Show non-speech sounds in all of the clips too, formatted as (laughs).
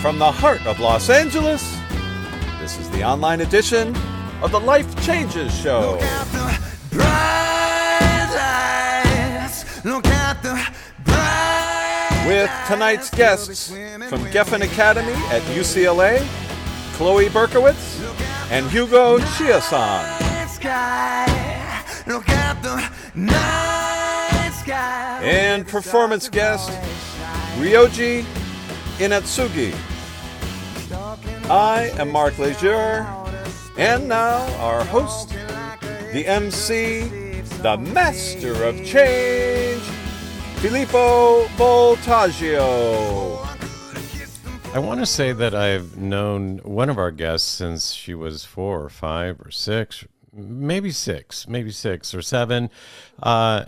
from the heart of Los Angeles, this is the online edition of the Life Changes Show. Look at the bright lights. Look at the bright With tonight's guests from Geffen Academy at UCLA, Chloe Berkowitz and Hugo Chiasson. night sky. Look at the night sky. And performance guest, Ryoji Inatsugi. I am Mark Laisure, and now our host, the MC, the master of change, Filippo Voltaggio. I want to say that I've known one of our guests since she was four or five or six, maybe six, maybe six or seven. Uh,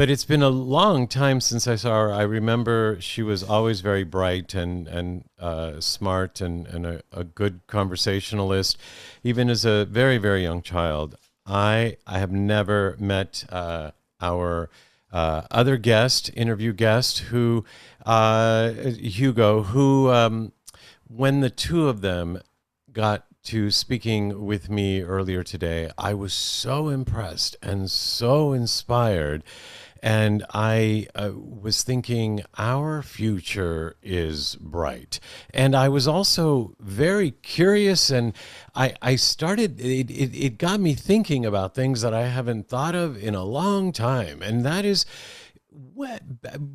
but it's been a long time since I saw her. I remember she was always very bright and and uh, smart and and a, a good conversationalist, even as a very very young child. I I have never met uh, our uh, other guest, interview guest, who uh, Hugo, who um, when the two of them got to speaking with me earlier today, I was so impressed and so inspired. And I uh, was thinking, our future is bright. And I was also very curious, and I, I started, it, it, it got me thinking about things that I haven't thought of in a long time. And that is, what,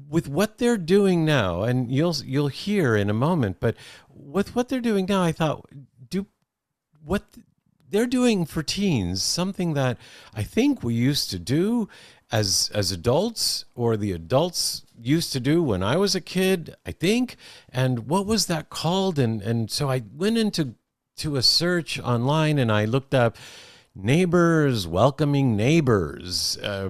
with what they're doing now, and you'll you'll hear in a moment, but with what they're doing now, I thought, do what they're doing for teens something that I think we used to do as as adults or the adults used to do when I was a kid, I think. And what was that called? And and so I went into to a search online and I looked up neighbors welcoming neighbors. Uh,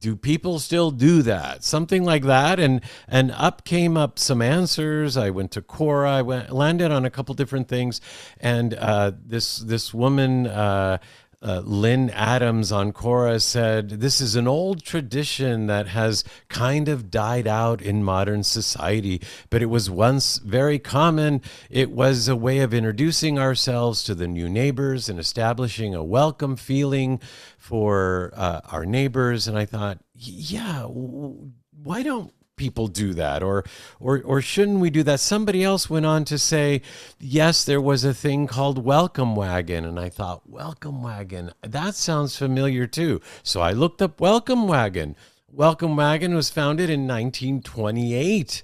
do people still do that something like that and and up came up some answers i went to quora i went landed on a couple different things and uh, this this woman uh, uh, Lynn Adams on Quora said, This is an old tradition that has kind of died out in modern society, but it was once very common. It was a way of introducing ourselves to the new neighbors and establishing a welcome feeling for uh, our neighbors. And I thought, Yeah, why don't people do that? Or or or shouldn't we do that? Somebody else went on to say yes there was a thing called welcome wagon. And i thought welcome wagon that sounds familiar too. So i looked up welcome wagon. Welcome wagon was founded in 1928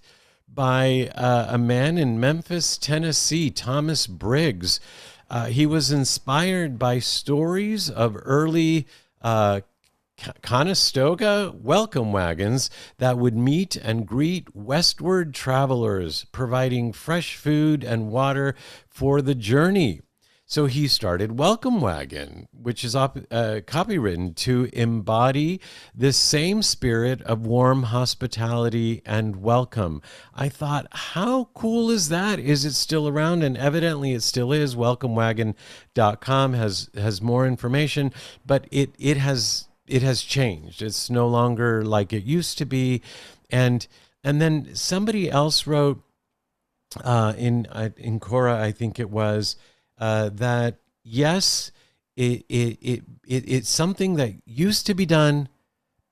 by uh, a man in memphis tennessee thomas briggs. Uh, he was inspired by stories of early uh, Conestoga welcome wagons that would meet and greet westward travelers, providing fresh food and water for the journey. So he started Welcome Wagon, which is op- uh, copywritten to embody this same spirit of warm hospitality and welcome. I thought, how cool is that? Is it still around? And evidently it still is. WelcomeWagon.com has has more information, but it it has it has changed. It's no longer like it used to be, and and then somebody else wrote uh, in uh, in Quora, I think it was uh, that yes, it, it it it it's something that used to be done,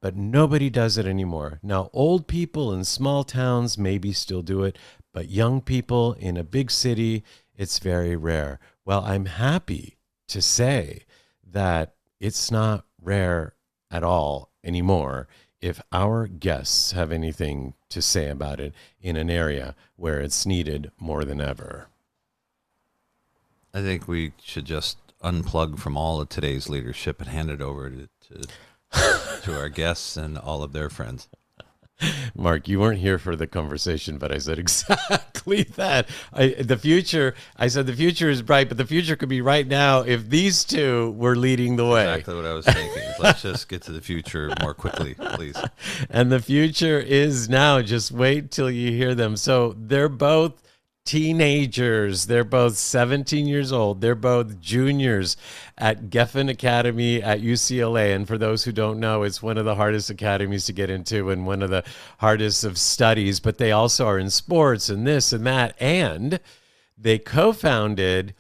but nobody does it anymore. Now, old people in small towns maybe still do it, but young people in a big city, it's very rare. Well, I'm happy to say that it's not rare at all anymore if our guests have anything to say about it in an area where it's needed more than ever. I think we should just unplug from all of today's leadership and hand it over to to, (laughs) to our guests and all of their friends. Mark, you weren't here for the conversation, but I said (laughs) exactly that. I, the future, I said the future is bright, but the future could be right now if these two were leading the way. Exactly what I was thinking. (laughs) Let's just get to the future more quickly, please. And the future is now. Just wait till you hear them. So they're both teenagers. They're both 17 years old. They're both juniors at Geffen Academy at UCLA. And for those who don't know, it's one of the hardest academies to get into and one of the hardest of studies. But they also are in sports and this and that. And they co founded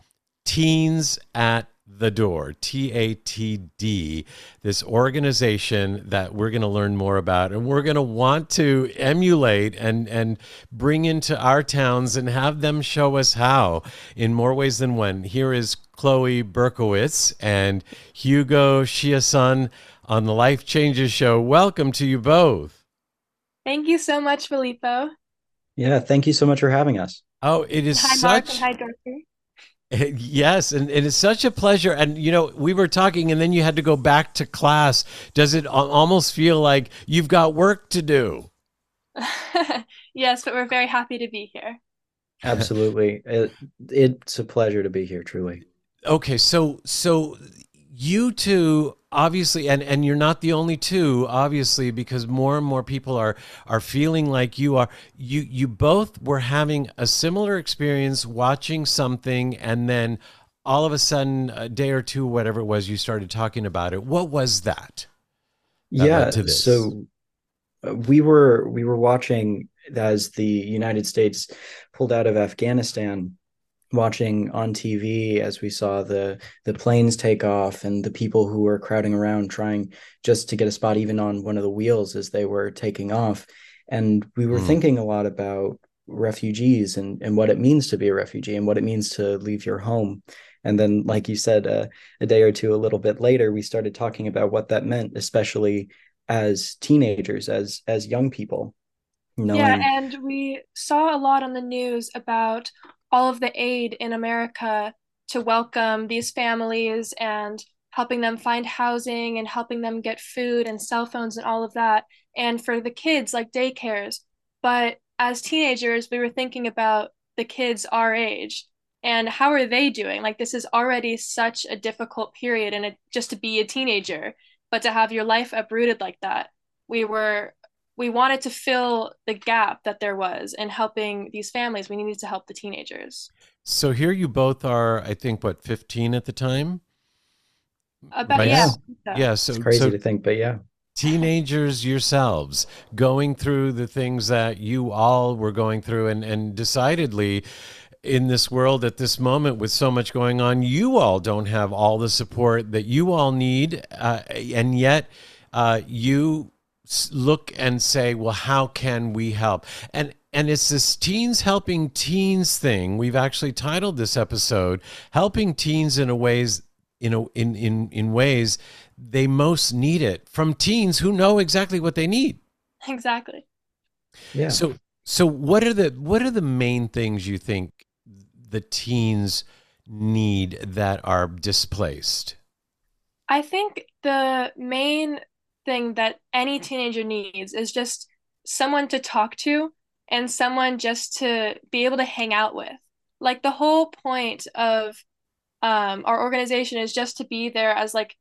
Teens at the Door, T A T D, this organization that we're going to learn more about and we're going to want to emulate and, and bring into our towns and have them show us how in more ways than one. Here is Chloe Berkowitz and Hugo Chiasson on the Life Changes Show. Welcome to you both. Thank you so much, Filippo. Yeah, thank you so much for having us. Oh, it is Hi, such. Mark, and hi, Dorothy. (laughs) Yes, and it is such a pleasure. And you know, we were talking, and then you had to go back to class. Does it almost feel like you've got work to do? (laughs) yes, but we're very happy to be here. (laughs) Absolutely. It, it's a pleasure to be here, truly. Okay, so so you two obviously and and you're not the only two obviously because more and more people are are feeling like you are you you both were having a similar experience watching something and then all of a sudden a day or two whatever it was you started talking about it what was that That yeah. led to this. So uh, we were we were watching as the United States pulled out of Afghanistan, watching on TV as we saw the the planes take off and the people who were crowding around trying just to get a spot even on one of the wheels as they were taking off. And we were Hmm. thinking a lot about refugees and, and what it means to be a refugee and what it means to leave your home. And then, like you said, uh, a day or two a little bit later, we started talking about what that meant, especially as teenagers, as as young people. Knowing, Yeah, and we saw a lot on the news about all of the aid in America to welcome these families and helping them find housing and helping them get food and cell phones and all of that. And for the kids, like daycares. But as teenagers, we were thinking about the kids our age and how are they doing? Like, this is already such a difficult period, and just to be a teenager, but to have your life uprooted like that. We were we wanted to fill the gap that there was in helping these families. We needed to help the teenagers. so here you both are i think what 15 at the time About Right. yeah, Yeah. yeah so it's crazy so to think, but yeah. teenagers yourselves going through the things that you all were going through and and decidedly in this world at this moment with so much going on you all don't have all the support that you all need uh, and yet uh, you s- look and say well how can we help and and it's this teens helping teens thing we've actually titled this episode helping teens in a ways in a, in in in ways they most need it from teens who know exactly what they need. exactly. Yeah. So so what are the what are the main things you think the teens need that are displaced? I think the main thing that any teenager needs is just someone to talk to and someone just to be able to hang out with. Like the whole point of um, our organization is just to be there as like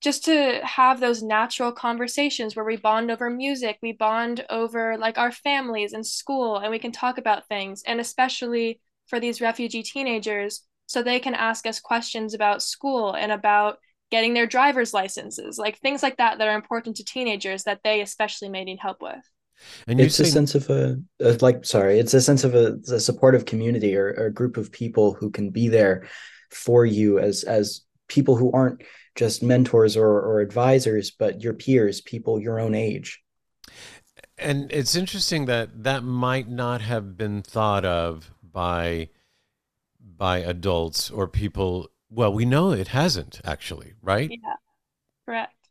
just to have those natural conversations where we bond over music, we bond over like our families and school, and we can talk about things. And especially for these refugee teenagers, so they can ask us questions about school and about getting their driver's licenses, like things like that that are important to teenagers that they especially may need help with. And you it's a sense of a, of like sorry it's a sense of a, a supportive community or, or a group of people who can be there for you as as people who aren't just mentors or, or advisors but your peers people your own age and it's interesting that that might not have been thought of by by adults or people well we know it hasn't actually right Yeah, correct.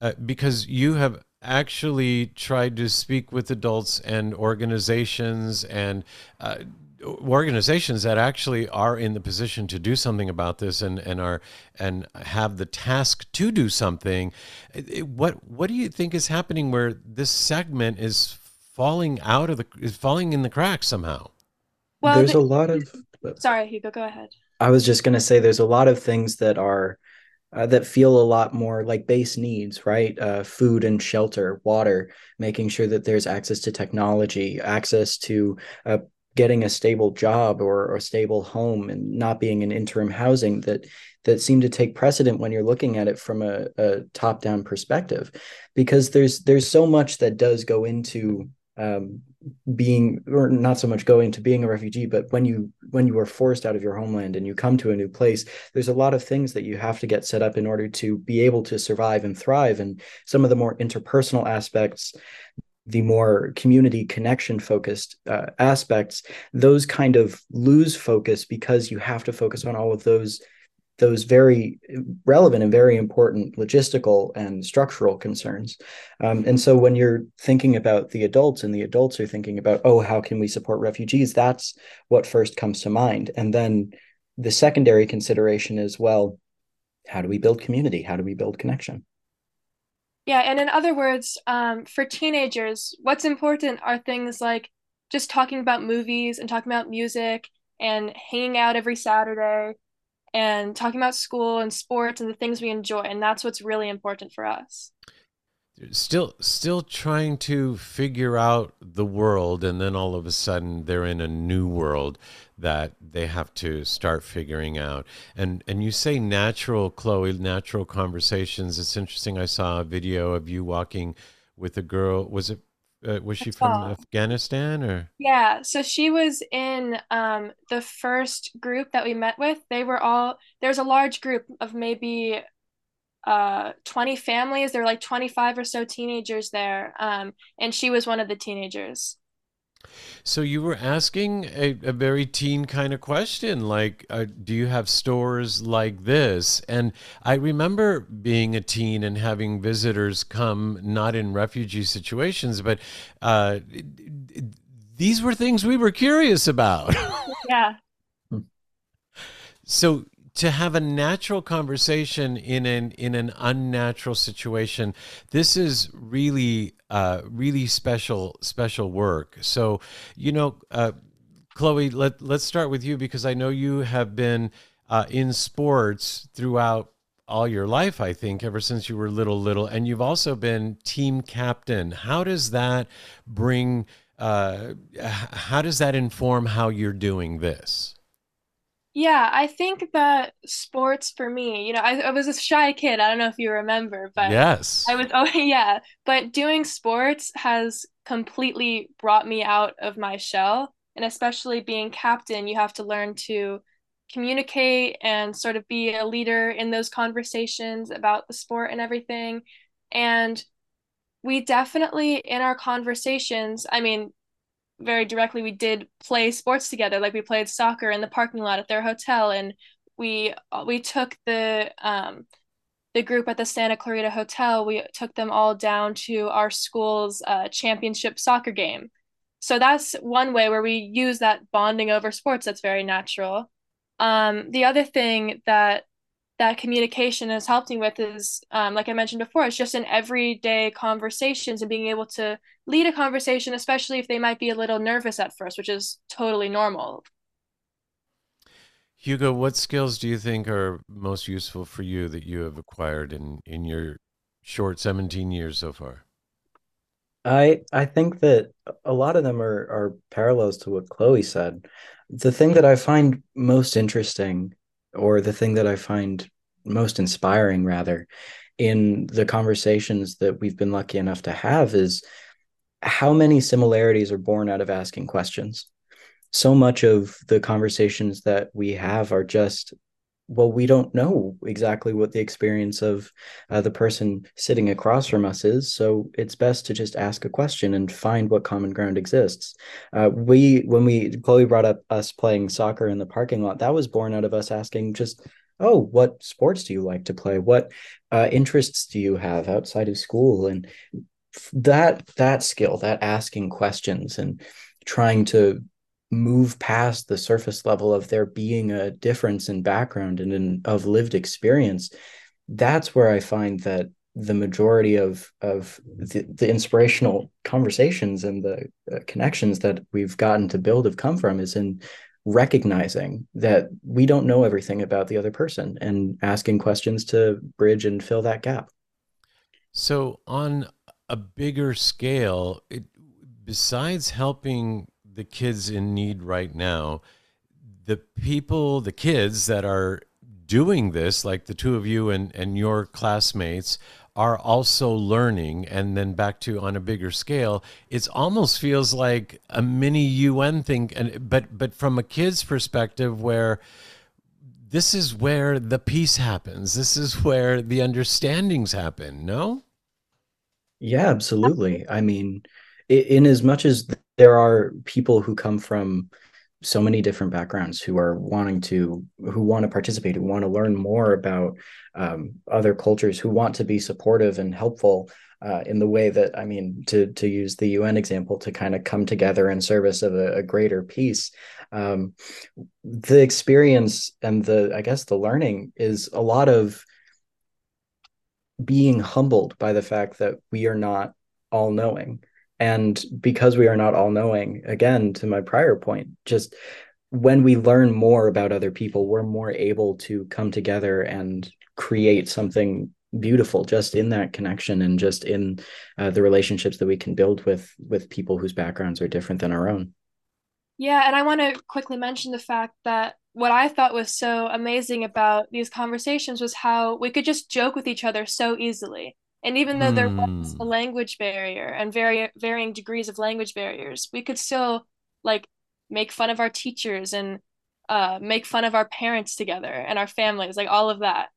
uh, because you have actually tried to speak with adults and organizations and uh, organizations that actually are in the position to do something about this and, and are and have the task to do something It- it- what what do you think is happening where this segment is falling out of the is falling in the cracks somehow Well, there's the- a lot of sorry, Hugo, go ahead. I was just going to say there's a lot of things that are uh, that feel a lot more like base needs right? Uh, food and shelter water making sure that there's access to technology access to uh, getting a stable job or, a stable home and not being in interim housing that that seem to take precedent when you're looking at it from a, a top down perspective. Because there's there's so much that does go into um, being or not so much going to being a refugee but when you when you are forced out of your homeland and you come to a new place there's a lot of things that you have to get set up in order to be able to survive and thrive. And some of the more interpersonal aspects the more community connection focused uh, aspects those kind of lose focus because you have to focus on all of those those very relevant and very important logistical and structural concerns. Um, and so when you're thinking about the adults and the adults are thinking about, oh, how can we support refugees? That's what first comes to mind. And then the secondary consideration is, well, how do we build community? How do we build connection? Yeah, and in other words, um, for teenagers, what's important are things like just talking about movies and talking about music and hanging out every Saturday and talking about school and sports and the things we enjoy and that's what's really important for us. Still still trying to figure out the world and then all of a sudden they're in a new world that they have to start figuring out. And and you say natural chloe natural conversations. It's interesting i saw a video of you walking with a girl was it uh, was she from Afghanistan or? Yeah, so she was in um, the first group that we met with. They were all there's a large group of maybe uh 20 families. There were like 25 or so teenagers there, um, and she was one of the teenagers. So you were asking a, a very teen kind of question, like, uh, do you have stores like this? And I remember being a teen and having visitors come, not in refugee situations, but uh, these were things we were curious about. yeah. (laughs) So to have a natural conversation in an in an unnatural situation this is really uh really special special work. So you know uh chloe let let's start with you because i know you have been uh, in sports throughout all your life i think ever since you were little little and you've also been team captain. How does that bring uh how does that inform how you're doing this yeah, I think that sports for me, you know, I, I was a shy kid. I don't know if you remember, but yes, I was. (laughs) Oh, yeah. But doing sports has completely brought me out of my shell. And especially being captain, you have to learn to communicate and sort of be a leader in those conversations about the sport and everything. And we definitely, in our conversations, I mean, very directly we did play sports together. Like we played soccer in the parking lot at their hotel and we we took the um the group at the Santa Clarita Hotel. We took them all down to our school's uh, championship soccer game. So that's one way where we use that bonding over sports. That's very natural. Um the other thing that that communication has helped me with is um, like i mentioned before it's just in everyday conversations and being able to lead a conversation especially if they might be a little nervous at first which is totally normal. Hugo what skills do you think are most useful for you that you have acquired in in your short 17 years so far? I i think that a lot of them are are parallels to what chloe said. The thing that i find most interesting or the thing that I find most inspiring, rather, in the conversations that we've been lucky enough to have is how many similarities are born out of asking questions. So much of the conversations that we have are just well, we don't know exactly what the experience of uh, the person sitting across from us is. So it's best to just ask a question and find what common ground exists. Uh, we, when we, Chloe brought up us playing soccer in the parking lot, that was born out of us asking just, oh, what sports do you like to play? What uh, interests do you have outside of school? And that, that skill, that asking questions and trying to move past the surface level of there being a difference in background and in, of lived experience that's where i find that the majority of of the, the inspirational conversations and the uh, connections that we've gotten to build have come from is in recognizing that we don't know everything about the other person and asking questions to bridge and fill that gap. So on a bigger scale it, besides helping the kids in need right now, the people, the kids that are doing this, like the two of you and, and your classmates, are also learning and then back to on a bigger scale. It almost feels like a mini un thing and but but from a kid's perspective where this is where the peace happens. This is where the understandings happen no? Yeah, absolutely. I mean, in as much as there are people who come from so many different backgrounds who are wanting to, who want to participate, who want to learn more about um, other cultures, who want to be supportive and helpful uh, in the way that, I mean, to to use the UN example, to kind of come together in service of a, a greater peace. Um, the experience and the, I guess, the learning is a lot of being humbled by the fact that we are not all knowing. And because we are not all knowing, again, to my prior point, just when we learn more about other people, we're more able to come together and create something beautiful just in that connection and just in uh, the relationships that we can build with with people whose backgrounds are different than our own. Yeah, and I want to quickly mention the fact that what I thought was so amazing about these conversations was how we could just joke with each other so easily. And even though there was Hmm. a language barrier and very varying degrees of language barriers, we could still like make fun of our teachers and uh, make fun of our parents together and our families, like all of that.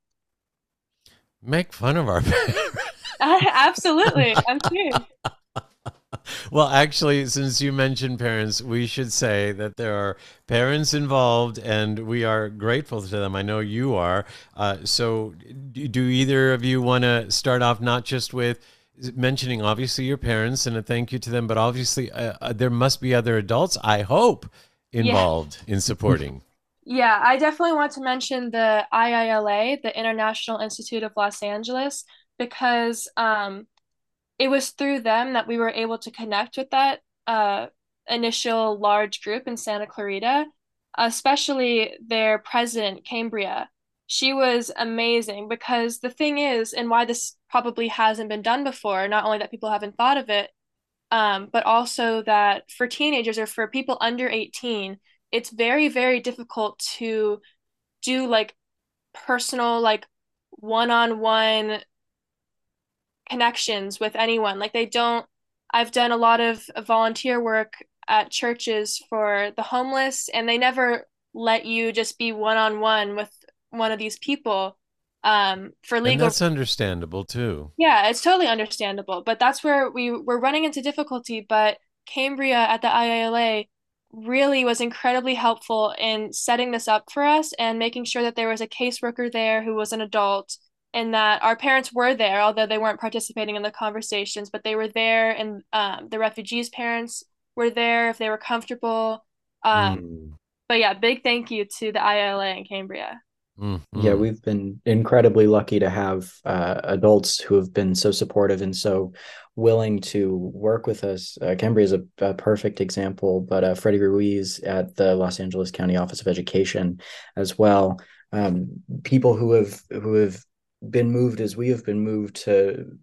make fun of our parents. (laughs) (laughs) Absolutely, I'm serious. (laughs) (laughs) well, actually, since you mentioned parents, we should say that there are parents involved, and we are grateful to them. I know you are. Uh, so, do, either of you want to start off not just with mentioning obviously your parents and a thank you to them, but obviously uh, uh, there must be other adults, I hope, involved in supporting. (laughs) Yeah, I definitely want to mention the IILA, the International Institute of Los Angeles, because um, it was through them that we were able to connect with that uh, initial large group in Santa Clarita, especially their president, Cambria. She was amazing because the thing is, and why this probably hasn't been done before, not only that people haven't thought of it, um, but also that for teenagers or for people under 18, it's very, very difficult to do like personal, like one-on-one connections with anyone. Like they don't, I've done a lot of volunteer work at churches for the homeless, and they never let you just be one-on-one with one of these people um, for And legal that's understandable too. yeah, it's totally understandable, but that's where we were running into difficulty. But Cambria at the IILA really was incredibly helpful in setting this up for us and making sure that there was a caseworker there who was an adult and that our parents were there, although they weren't participating in the conversations, but they were there and um, the refugees' parents were there if they were comfortable. Um, Mm, but yeah, big thank you to the ILA in Cambria. mm, Yeah, we've been incredibly lucky to have uh, adults who have been so supportive and so willing to work with us. Uh, Cambria is a, a perfect example, but uh, Freddie Ruiz at the Los Angeles County Office of Education as well. Um, people who have who have been moved as we have been moved to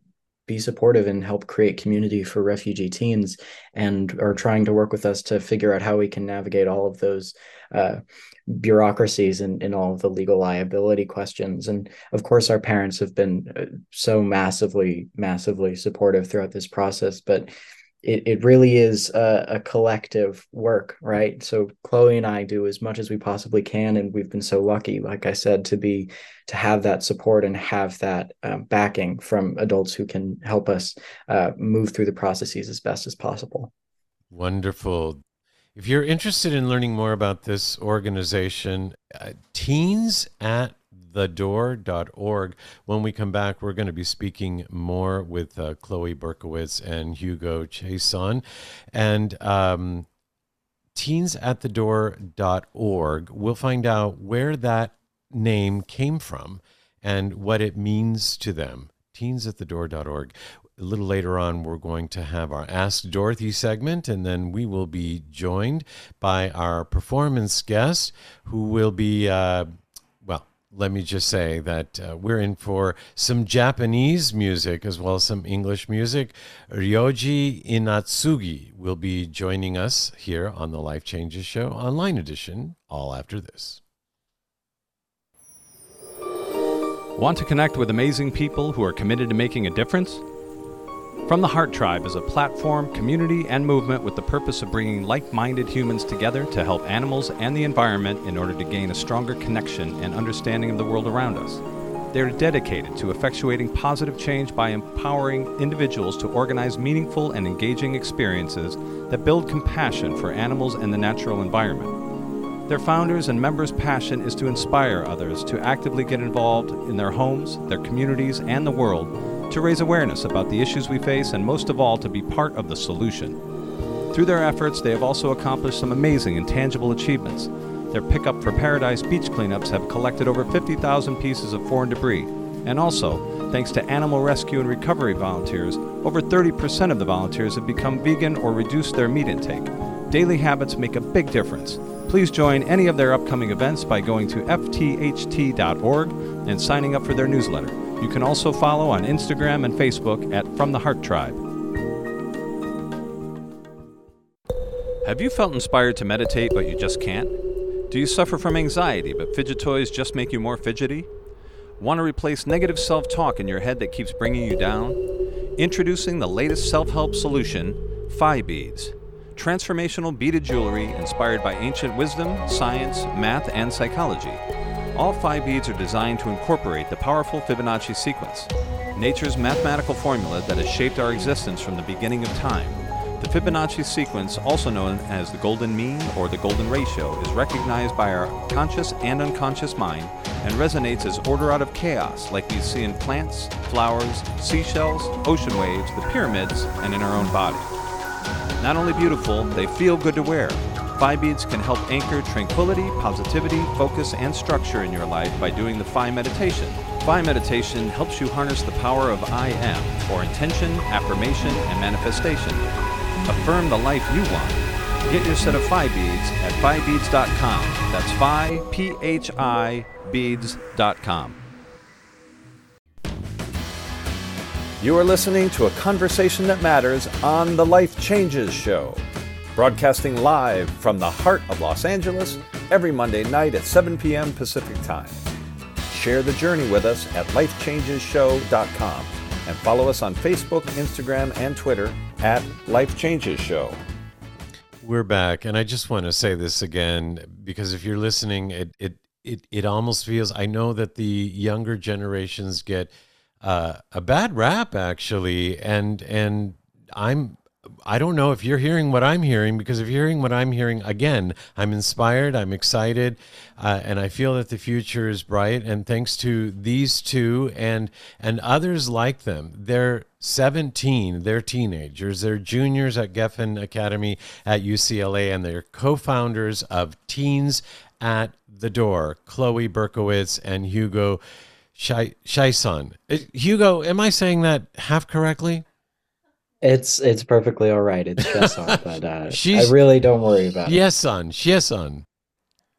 be supportive and help create community for refugee teens and are trying to work with us to figure out how we can navigate all of those uh, bureaucracies and, and all of the legal liability questions. And of course, our parents have been uh, so massively, massively supportive throughout this process. But it, it really is a, a collective work, right? So Chloe and I do as much as we possibly can, and we've been so lucky, like I said, to be to have that support and have that um, backing from adults who can help us uh, move through the processes as best as possible. Wonderful. If you're interested in learning more about this organization, uh, teens at thedoor.org. When we come back, we're going to be speaking more with uh, Chloe Berkowitz and Hugo Chiasson. And um, teens at thedoor.org, we'll find out where that name came from and what it means to them. Teens at thedoor.org. A little later on, we're going to have our Ask Dorothy segment, and then we will be joined by our performance guest, who will be, uh, let me just say that uh, we're in for some Japanese music as well as some English music. Ryoji Inatsugi will be joining us here on the Life Changes Show online edition, all after this. Want to connect with amazing people who are committed to making a difference? From the Heart Tribe is a platform, community, and movement with the purpose of bringing like minded humans together to help animals and the environment in order to gain a stronger connection and understanding of the world around us. They are dedicated to effectuating positive change by empowering individuals to organize meaningful and engaging experiences that build compassion for animals and the natural environment. Their founders and members' passion is to inspire others to actively get involved in their homes, their communities, and the world to raise awareness about the issues we face, and most of all, to be part of the solution. Through their efforts, they have also accomplished some amazing and tangible achievements. Their Pickup for Paradise beach cleanups have collected over 50,000 pieces of foreign debris, and also, thanks to animal rescue and recovery volunteers, over 30% of the volunteers have become vegan or reduced their meat intake. Daily habits make a big difference. Please join any of their upcoming events by going to ftht.org and signing up for their newsletter. You can also follow on Instagram and Facebook at From the Heart Tribe. Have you felt inspired to meditate but you just can't? Do you suffer from anxiety but fidget toys just make you more fidgety? Want to replace negative self talk in your head that keeps bringing you down? Introducing the latest self help solution, Phi Beads. Transformational beaded jewelry inspired by ancient wisdom, science, math, and psychology. All five beads are designed to incorporate the powerful Fibonacci sequence, nature's mathematical formula that has shaped our existence from the beginning of time. The Fibonacci sequence, also known as the golden mean or the golden ratio, is recognized by our conscious and unconscious mind and resonates as order out of chaos, like we see in plants, flowers, seashells, ocean waves, the pyramids, and in our own body. Not only beautiful, they feel good to wear. Phi beads can help anchor tranquility, positivity, focus, and structure in your life by doing the Phi meditation. Phi meditation helps you harness the power of I am for intention, affirmation, and manifestation. Affirm the life you want. Get your set of Phi beads at phibeads.com. That's Phi, P H I, beads.com. You are listening to a conversation that matters on the Life Changes Show, broadcasting live from the heart of Los Angeles every Monday night at 7 p.m. Pacific Time. Share the journey with us at lifechangeshow.com and follow us on Facebook, Instagram, and Twitter at Life Changes Show. We're back, and I just want to say this again because if you're listening, it it it, it almost feels. I know that the younger generations get uh, a bad rap, actually, and and I'm I don't know if you're hearing what I'm hearing because if you're hearing what I'm hearing, again, I'm inspired, I'm excited, uh, and I feel that the future is bright. And thanks to these two and and others like them, they're 17, they're teenagers, they're juniors at Geffen Academy at UCLA, and they're co-founders of Teens at the Door, Chloe Berkowitz and Hugo Shai Shaison. Uh, Hugo, am I saying that half correctly? It's it's perfectly all right. It's Chesson, (laughs) but uh, She's- I really don't worry about it. Yes, son. Yes, son.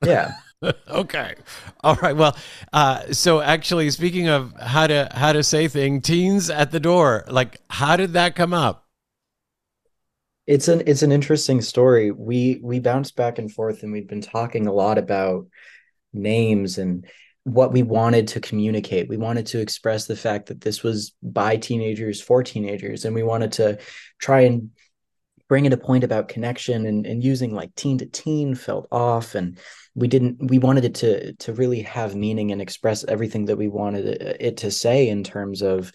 Yeah. (laughs) okay. All right. Well, uh, so actually, speaking of how to how to say thing, teens at the door. Like, how did that come up? It's an it's an interesting story. We we bounced back and forth and we've been talking a lot about names and what we wanted to communicate. We wanted to express the fact that this was by teenagers for teenagers and we wanted to try and bring it a point about connection and, and using like teen to teen felt off and we didn't we wanted it to to really have meaning and express everything that we wanted it, it to say in terms of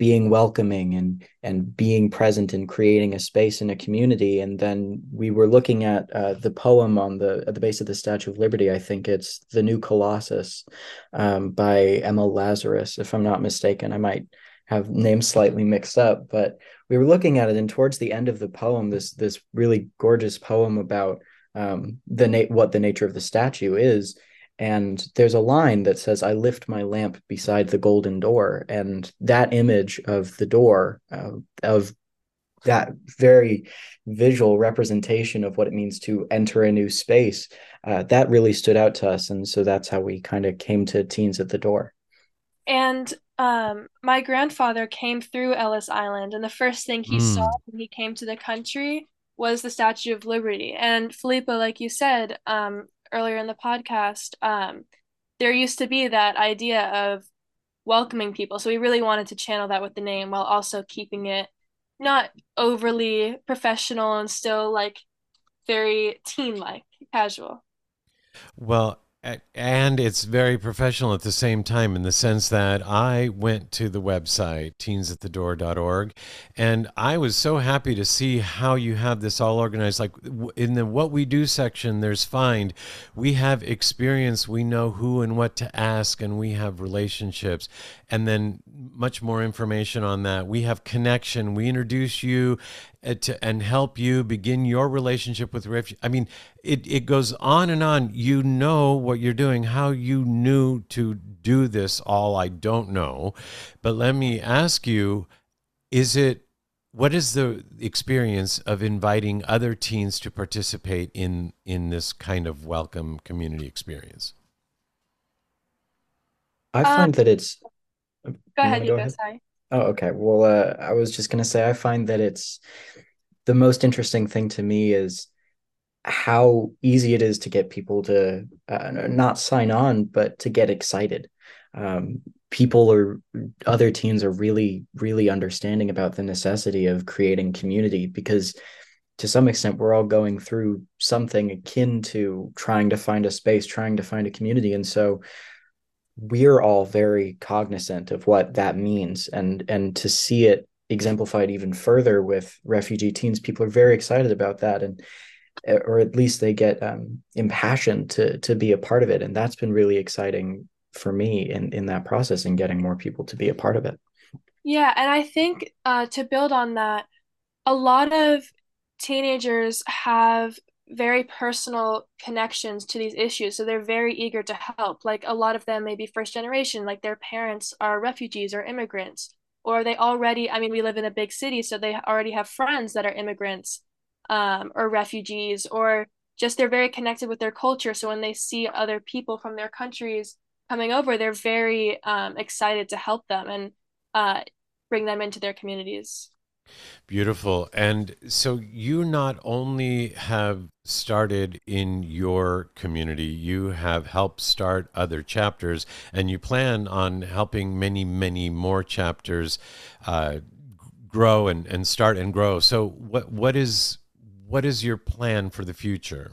being welcoming and and being present and creating a space in a community. And then we were looking at uh, the poem on the at the base of the statue of liberty. I think it's the new colossus um, by emma lazarus if i'm not mistaken. I might have names slightly mixed up but we were looking at it and towards the end of the poem this this really gorgeous poem about um, the na- what the nature of the statue is and there's a line that says i lift my lamp beside the golden door. And that image of the door uh, of that very visual representation of what it means to enter a new space uh, that really stood out to us. And so that's how we kind of came to teens at the door. And um, my grandfather came through ellis island and the first thing he Mm. saw when he came to the country was the statue of liberty. And filippo like you said um, earlier in the podcast um, there used to be that idea of welcoming people. So we really wanted to channel that with the name while also keeping it not overly professional and still like very teen like casual. Well, and it's very professional at the same time in the sense that I went to the website teensatthedoor.org and I was so happy to see how you have this all organized. Like in the what we do section there's find. We have experience. We know who and what to ask and we have relationships. And then much more information on that we have connection we introduce you uh, to, and help you begin your relationship with refuge. I mean, it, it goes on and on. You know what you're doing, how you knew to do this all, I don't know. But let me ask you is it, what is the experience of inviting other teens to participate in, in this kind of welcome community experience? i Um, find that it's go ahead wanna go ahead? sorry Oh, okay. Well, uh, I was just gonna say I find that it's the most interesting thing to me is how easy it is to get people to uh, not sign on, but to get excited. Um, people or other teams are really, really understanding about the necessity of creating community because to some extent we're all going through something akin to trying to find a space, trying to find a community, and so we're all very cognizant of what that means and and to see it exemplified even further with refugee teens people are very excited about that and eh, or at least they get um, impassioned to to be a part of it and that's been really exciting for me in in that process and getting more people to be a part of it. Yeah, and I think uh, to build on that, a lot of teenagers have very personal connections to these issues, so they're very eager to help. Like a lot of them may be first generation, like their parents are refugees or immigrants, or they already, I mean, we live in a big city, so they already have friends that are immigrants, um, or refugees, or just they're very connected with their culture. So when they see other people from their countries coming over, they're very um, excited to help them and uh, bring them into their communities. Beautiful. And so you not only have started in your community, you have helped start other chapters, and you plan on helping many, many more chapters uh, grow and, and start and grow. So what what is what is your plan for the future?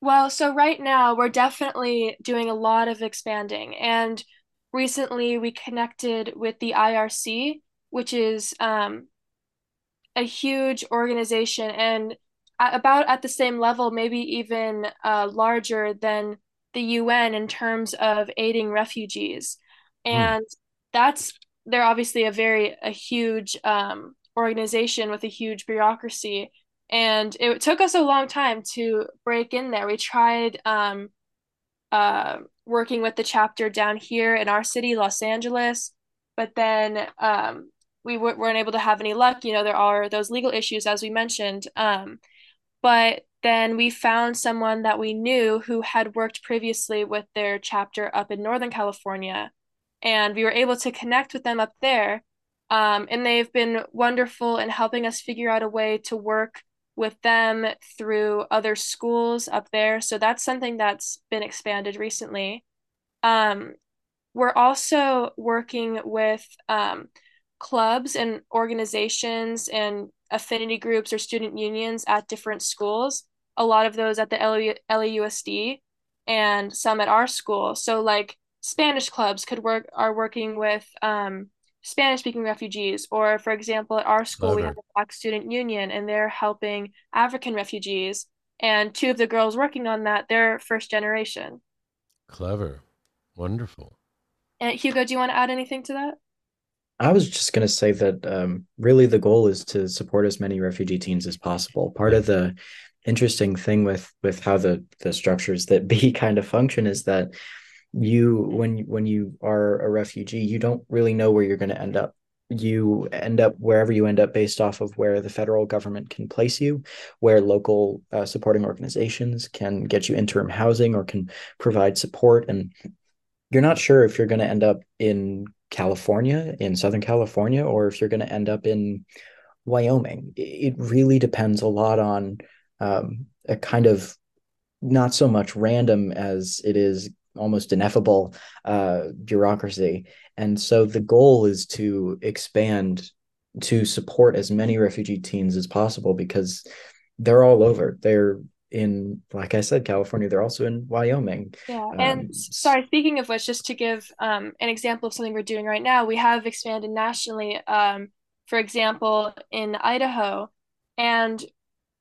Well, so right now we're definitely doing a lot of expanding, and recently we connected with the IRC, which is um, a huge organization and about at the same level, maybe even uh, larger than the UN in terms of aiding refugees. And that's they're obviously a very a huge um, organization with a huge bureaucracy. And it took us a long time to break in there. We tried um, uh, working with the chapter down here in our city, Los Angeles, but then um, we w- weren't able to have any luck. You know, there are those legal issues, as we mentioned. Um, but then we found someone that we knew who had worked previously with their chapter up in Northern California, and we were able to connect with them up there. Um, and they've been wonderful in helping us figure out a way to work with them through other schools up there. So that's something that's been expanded recently. Um, we're also working with um, clubs and organizations and affinity groups or student unions at different schools. A lot of those at the LA LAUSD and some at our school. So like Spanish clubs could work are working with um, Spanish speaking refugees, or for example, at our school we have a Black Student Union and they're helping African refugees. And two of the girls working on that, they're first generation. Clever. Wonderful. And Hugo, do you want to add anything to that? I was just going to say that um, really the goal is to support as many refugee teens as possible. Part of the interesting thing with with how the the structures that (laughs) be kind of function is that you when when you are a refugee, you don't really know where you're going to end up. you end up wherever you end up based off of where the federal government can place you, where local uh, supporting organizations can get you interim housing or can provide support. And you're not sure if you're going to end up in California, in Southern California, or if you're going to end up in Wyoming. It really depends a lot on um, a kind of not so much random as it is almost ineffable uh, bureaucracy. And so the goal is to expand to support as many refugee teens as possible because they're all over. They're in, like I said, California. They're also in Wyoming. Yeah. Um, And sorry, speaking of which, just to give um, an example of something we're doing right now, we have expanded nationally. Um, for example, in Idaho, and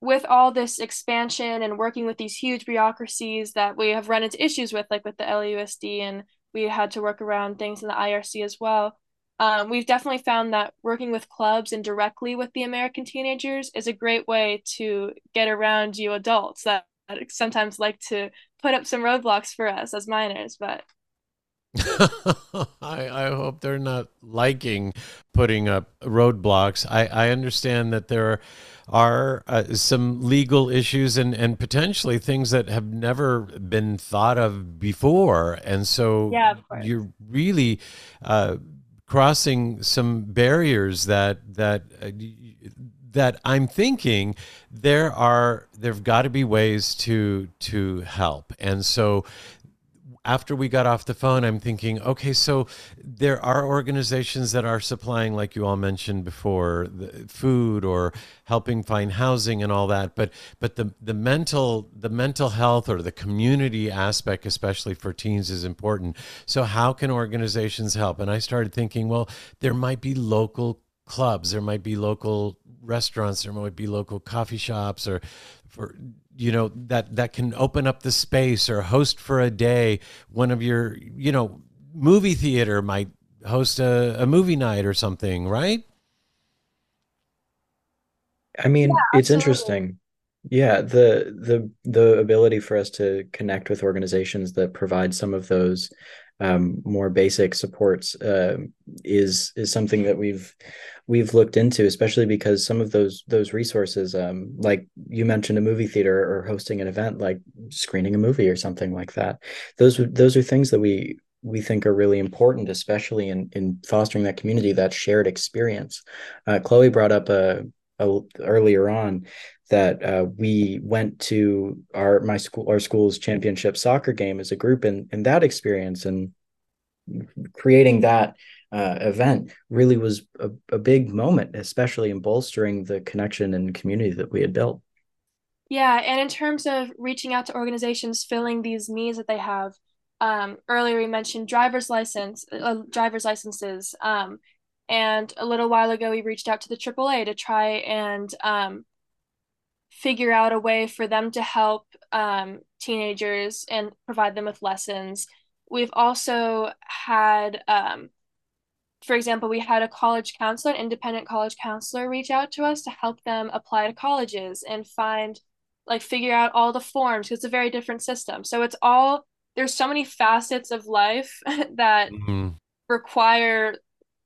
with all this expansion and working with these huge bureaucracies that we have run into issues with, like with the LUSD, and we had to work around things in the IRC as well. Um, we've definitely found that working with clubs and directly with the American teenagers is a great way to get around you adults that, that sometimes like to put up some roadblocks for us as minors. But (laughs) I, I hope they're not liking putting up roadblocks. I, I understand that there are uh, some legal issues and, and potentially things that have never been thought of before. And so Yeah, you're really uh, crossing some barriers that that uh, that I'm thinking there are there've got to be ways to to help. And so after we got off the phone, I'm thinking, okay, so there are organizations that are supplying, like you all mentioned before, food or helping find housing and all that. But but the the mental the mental health or the community aspect, especially for teens, is important. So how can organizations help? And I started thinking, well, there might be local clubs, there might be local restaurants, there might be local coffee shops, or for you know that that can open up the space or host for a day one of your you know movie theater might host a, a movie night or something right I mean, it's absolutely. interesting. Yeah, the the the ability for us to connect with organizations that provide some of those um, more basic supports uh, is is something that we've we've looked into, especially because some of those those resources, um, like you mentioned, a movie theater or hosting an event, like screening a movie or something like that. Those those are things that we we think are really important, especially in in fostering that community, that shared experience. Uh, Chloe brought up a uh, earlier on that uh, we went to our my school our school's championship soccer game as a group and and that experience and creating that uh, event really was a, a big moment especially in bolstering the connection and community that we had built. Yeah, and in terms of reaching out to organizations filling these needs that they have, um, earlier we mentioned driver's license, uh, driver's licenses, um, and a little while ago we reached out to the AAA to try and um, figure out a way for them to help um, teenagers and provide them with lessons. We've also had, um, for example, we had a college counselor, an independent college counselor, reach out to us to help them apply to colleges and find, like, figure out all the forms because it's a very different system. So it's all, there's so many facets of life (laughs) that Mhm. require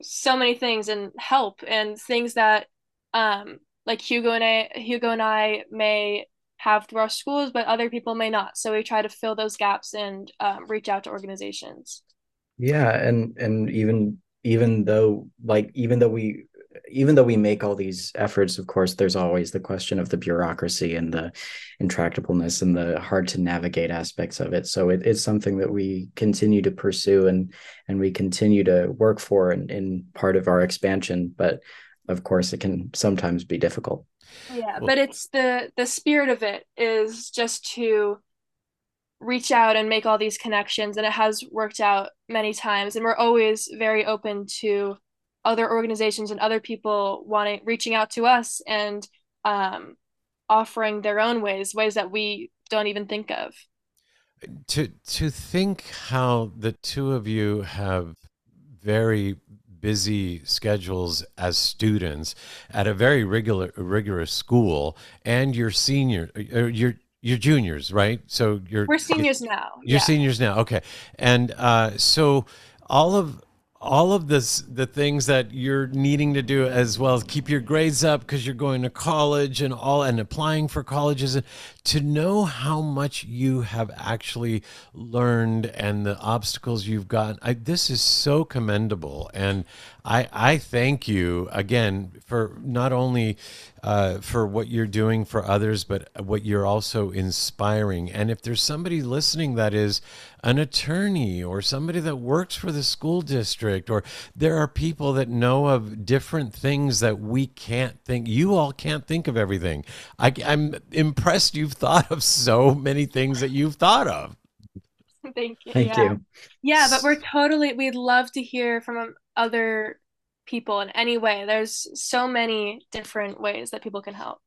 so many things and help and things that um like Hugo and I Hugo and I may have through our schools, but other people may not. So we try to fill those gaps and um, reach out to organizations. yeah and and even even though like even though we even though we make all these efforts of course there's always the question of the bureaucracy and the intractableness and the hard to navigate aspects of it so it, it's something that we continue to pursue and and we continue to work for in, in part of our expansion but of course it can sometimes be difficult. Yeah, but it's the the spirit of it is just to reach out and make all these connections and it has worked out many times and we're always very open to other organizations and other people wanting reaching out to us and um offering their own ways ways that we don't even think of. To to think how the two of you have very busy schedules as students at a very regular rigorous school and you're senior or you're you're juniors right so you're we're seniors now You're yeah seniors now, okay. And uh, so all of all of this the things that you're needing to do as well as keep your grades up because you're going to college and all and applying for colleges to know how much you have actually learned and the obstacles you've got I, this is so commendable. And I, I thank you again for not only uh, for what you're doing for others, but what you're also inspiring. And if there's somebody listening that is an attorney or somebody that works for the school district, or there are people that know of different things that we can't think, you all can't think of everything. I, I'm impressed you've thought of so many things that you've thought of. Thank you. Thank yeah. you. Yeah, but we're totally, we'd love to hear from other people in any way. There's so many different ways that people can help.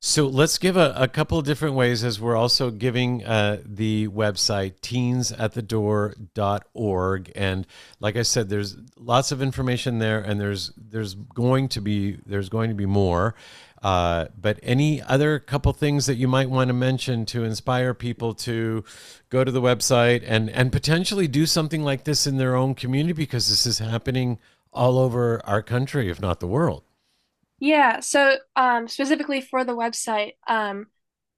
So let's give a, a couple of different ways as we're also giving uh, the website teensatthedoor.org. And like I said, there's lots of information there and there's there's going to be there's going to be more. Uh, but any other couple things that you might want to mention to inspire people to go to the website and and potentially do something like this in their own community because this is happening all over our country, if not the world. Yeah, so um, specifically for the website, um,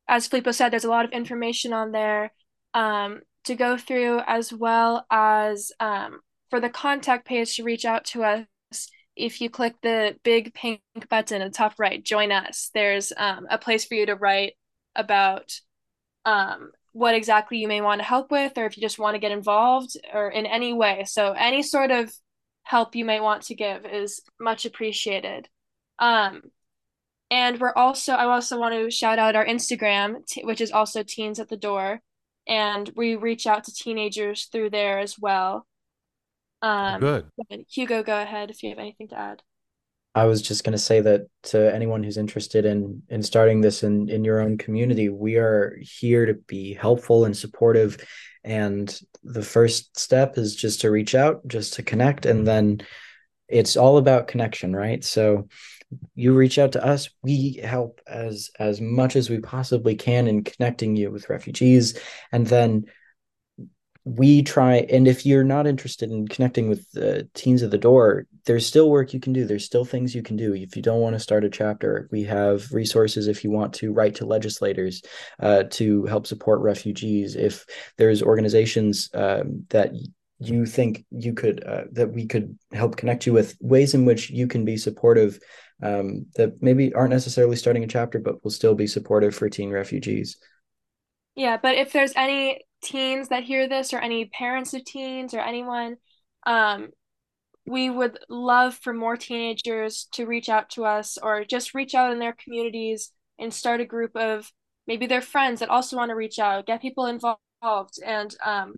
as Filippo said, there's a lot of information on there um, to go through, as well as um, for the contact page to reach out to us. If you click the big pink button at the top right, join us. There's um, a place for you to write about um, what exactly you may want to help with, or if you just want to get involved, or in any way. So any sort of help you may want to give is much appreciated. Um, and we're also, I also want to shout out our Instagram, t- which is also Teens at the Door. And we reach out to teenagers through there as well. Um, Good. Hugo, go ahead if you have anything to add. I was just going to say that to anyone who's interested in in starting this in in your own community, we are here to be helpful and supportive. And the first step is just to reach out, just to connect, and then it's all about connection, right? So you reach out to us, we help as as much as we possibly can in connecting you with refugees, and then we try and if you're not interested in connecting with the teens at the door there's still work you can do. There's still things you can do. If you don't want to start a chapter we have resources if you want to write to legislators uh, to help support refugees. If there's organizations um, that you think you could uh, that we could help connect you with ways in which you can be supportive um, that maybe aren't necessarily starting a chapter but will still be supportive for teen refugees. Yeah, but if there's any teens that hear this or any parents of teens or anyone, um, we would love for more teenagers to reach out to us or just reach out in their communities and start a group of maybe their friends that also want to reach out, get people involved. And, um,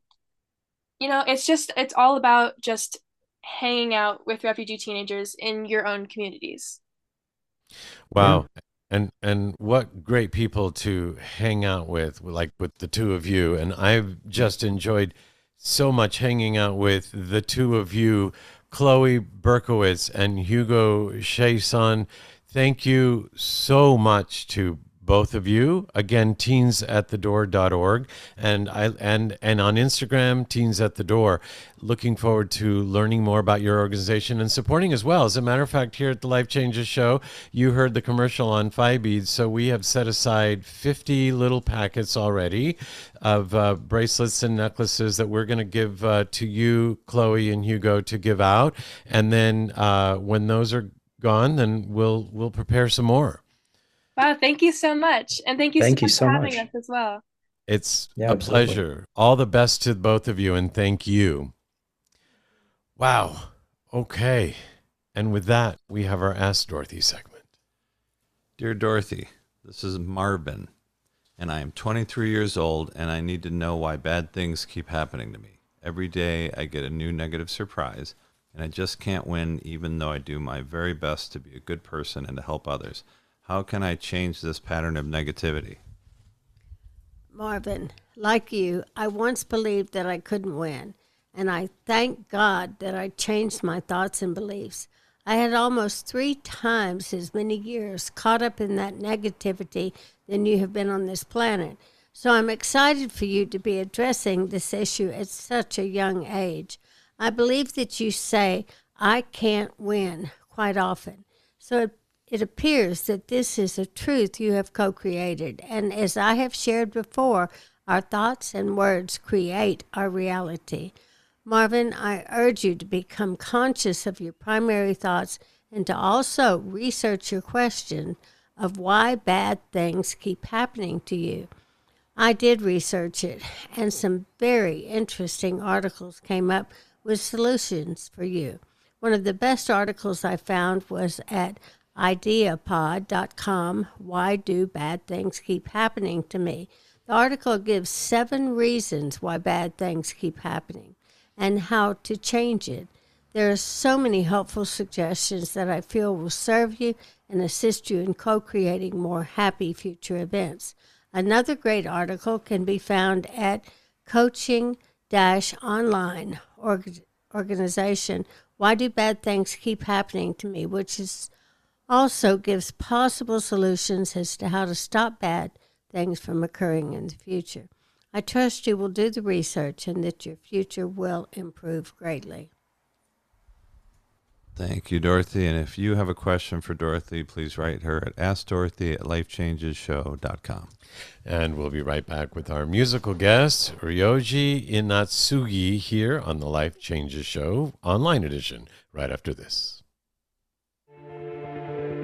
you know, it's just, it's all about just hanging out with refugee teenagers in your own communities. Wow. And and what great people to hang out with, like with the two of you. And I've just enjoyed so much hanging out with the two of you, Chloe Berkowitz and Hugo Chiasson. Thank you so much to both of you. Again, teensatthedoor.org and I and and on Instagram, teens at the door. Looking forward to learning more about your organization and supporting as well. As a matter of fact, here at the Life Changes Show, you heard the commercial on Beads, so we have set aside 50 little packets already of uh, bracelets and necklaces that we're going to give uh, to you, Chloe and Hugo, to give out. And then uh, when those are gone, then we'll we'll prepare some more. Wow, thank you so much. And thank you Thank so you much so for having much. us as well. It's Yeah, a absolutely. pleasure. All the best to both of you, and thank you. Wow. Okay. And with that, we have our Ask Dorothy segment. Dear Dorothy, this is Marvin, and I am 23 years old, and I need to know why bad things keep happening to me. Every day I get a new negative surprise, and I just can't win, even though I do my very best to be a good person and to help others. How can I change this pattern of negativity? Marvin, like you, I once believed that I couldn't win, and I thank God that I changed my thoughts and beliefs. I had almost three times as many years caught up in that negativity than you have been on this planet. So I'm excited for you to be addressing this issue at such a young age. I believe that you say, I can't win quite often. So it, it appears that this is a truth you have co created. And as I have shared before, our thoughts and words create our reality. Marvin, I urge you to become conscious of your primary thoughts and to also research your question of why bad things keep happening to you. I did research it, and some very interesting articles came up with solutions for you. One of the best articles I found was at ideapod.com Why Do Bad Things Keep Happening to Me? The article gives seven reasons why bad things keep happening and how to change it. There are so many helpful suggestions that I feel will serve you and assist you in co creating more happy future events. Another great article can be found at coaching online organization why do bad things keep happening to me which is also gives possible solutions as to how to stop bad things from occurring in the future i trust you will do the research and that your future will improve greatly Thank you, Dorothy. And if you have a question for Dorothy, please write her at AskDorothy at LifeChangesShow.com. And we'll be right back with our musical guest, Ryoji Inatsugi, here on the Life Changes Show online edition, right after this.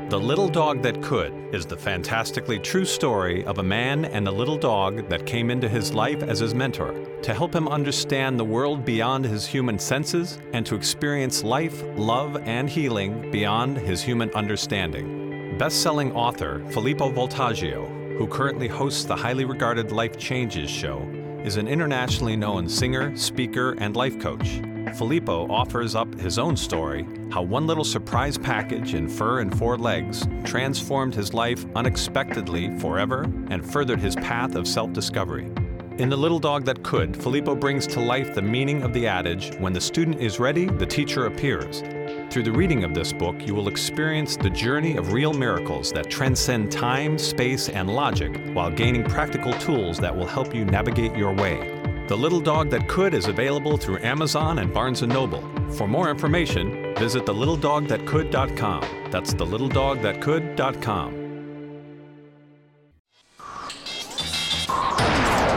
The Little Dog That Could is the fantastically true story of a man and a little dog that came into his life as his mentor to help him understand the world beyond his human senses and to experience life, love, and healing beyond his human understanding. Best selling author Filippo Voltaggio, who currently hosts the highly regarded Life Changes show, is an internationally known singer, speaker, and life coach. Filippo offers up his own story how one little surprise package in fur and four legs transformed his life unexpectedly forever and furthered his path of self discovery. In The Little Dog That Could, Filippo brings to life the meaning of the adage when the student is ready, the teacher appears. Through the reading of this book, you will experience the journey of real miracles that transcend time, space, and logic while gaining practical tools that will help you navigate your way. The Little Dog That Could is available through Amazon and Barnes & Noble. For more information, visit thelittledogthatcould.com. That's thelittledogthatcould.com.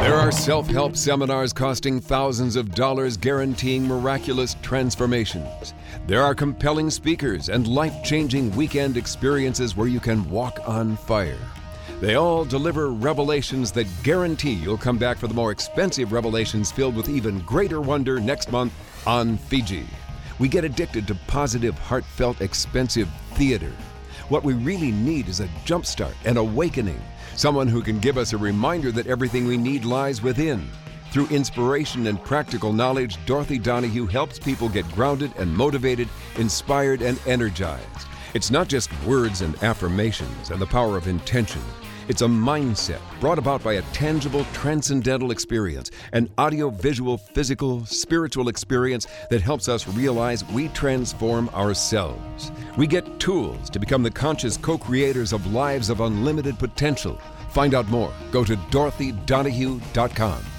There are self help seminars costing thousands of dollars guaranteeing miraculous transformations. There are compelling speakers and life changing weekend experiences where you can walk on fire. They all deliver revelations that guarantee you'll come back for the more expensive revelations filled with even greater wonder next month on Fiji. We get addicted to positive, heartfelt, expensive theater. What we really need is a jumpstart, an awakening, someone who can give us a reminder that everything we need lies within. Through inspiration and practical knowledge, Dorothy Donahue helps people get grounded and motivated, inspired and energized. It's not just words and affirmations and the power of intention. It's a mindset brought about by a tangible, transcendental experience, an audio, visual, physical, spiritual experience that helps us realize we transform ourselves. We get tools to become the conscious co creators of lives of unlimited potential. Find out more. Go to dorothydonahue.com.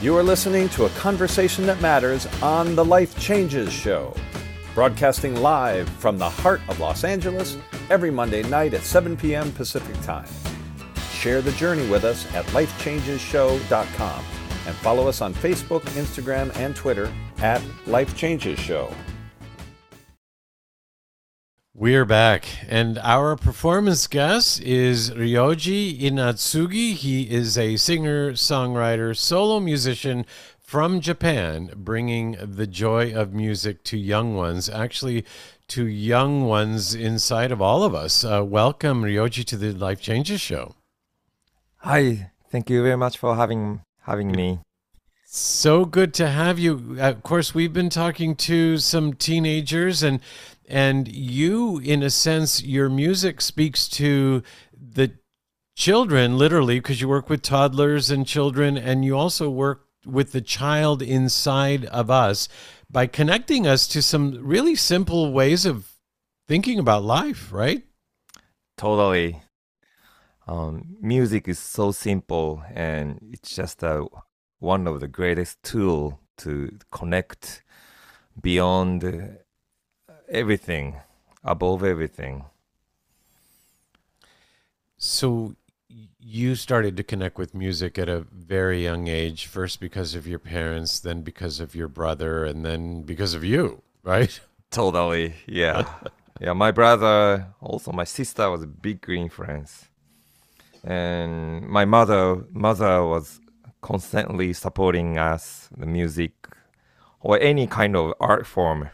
You are listening to a conversation that matters on the Life Changes Show, broadcasting live from the heart of Los Angeles every Monday night at 7 p.m. Pacific Time. Share the journey with us at lifechangesshow.com and follow us on Facebook, Instagram, and Twitter at Life Changes Show. We're back, and our performance guest is Ryoji Inatsugi. He is a singer, songwriter, solo musician from Japan, bringing the joy of music to young ones, actually, to young ones inside of all of us. Uh, welcome, Ryoji, to the Life Changes Show. Hi, thank you very much for having having me. So good to have you. Of course, we've been talking to some teenagers and and you in a sense your music speaks to the children literally because you work with toddlers and children and you also work with the child inside of us by connecting us to some really simple ways of thinking about life right Totally. um, music is so simple and it's just a, one of the greatest tool to connect beyond uh, everything, above everything. So you started to connect with music at a very young age, first because of your parents, then because of your brother, and then because of you, right? (laughs) Totally, yeah. yeah, my brother, also my sister was a big influence. And my mother mother was constantly supporting us, the music or any kind of art form.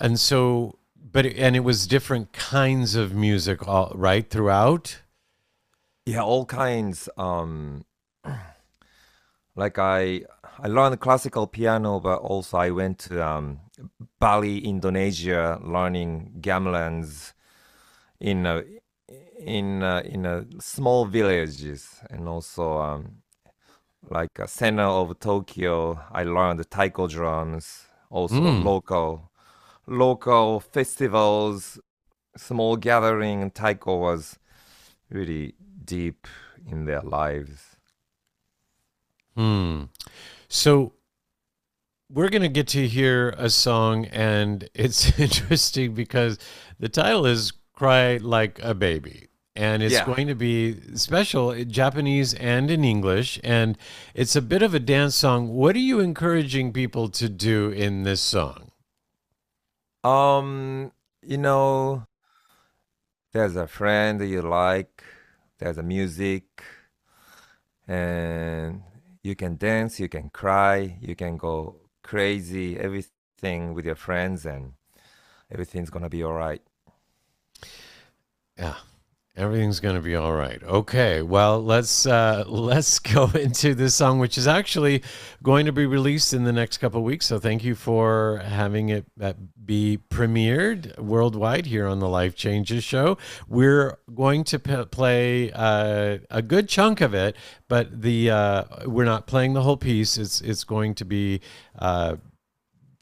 And so, but and it was different kinds of music, all right, throughout. Yeah, all kinds. Um, (clears throat) like I, I learned classical piano, but also I went to um, Bali, Indonesia, learning gamelans in a, in a, in a small villages, and also um, like a center of Tokyo. I learned taiko drums, also Mm. local local festivals, small gathering. and Taiko was really deep in their lives. Hmm. So we're going to get to hear a song, and it's (laughs) interesting because the title is Cry Like a Baby. And it's Yeah. going to be special in Japanese and in English. And it's a bit of a dance song. What are you encouraging people to do in this song? Um, you know, there's a friend you like, there's a music, and you can dance, you can cry, you can go crazy, everything with your friends, and everything's gonna be all right. Yeah. Everything's going to be all right. Okay. Well, let's uh, (laughs) let's go (laughs) into this song, which is actually going to be released in the next couple weeks. So thank you for having it uh, be premiered worldwide here on the Life Changes Show. We're going to p- play uh, a good chunk of it, but the uh, we're not playing the whole piece. It's it's going to be.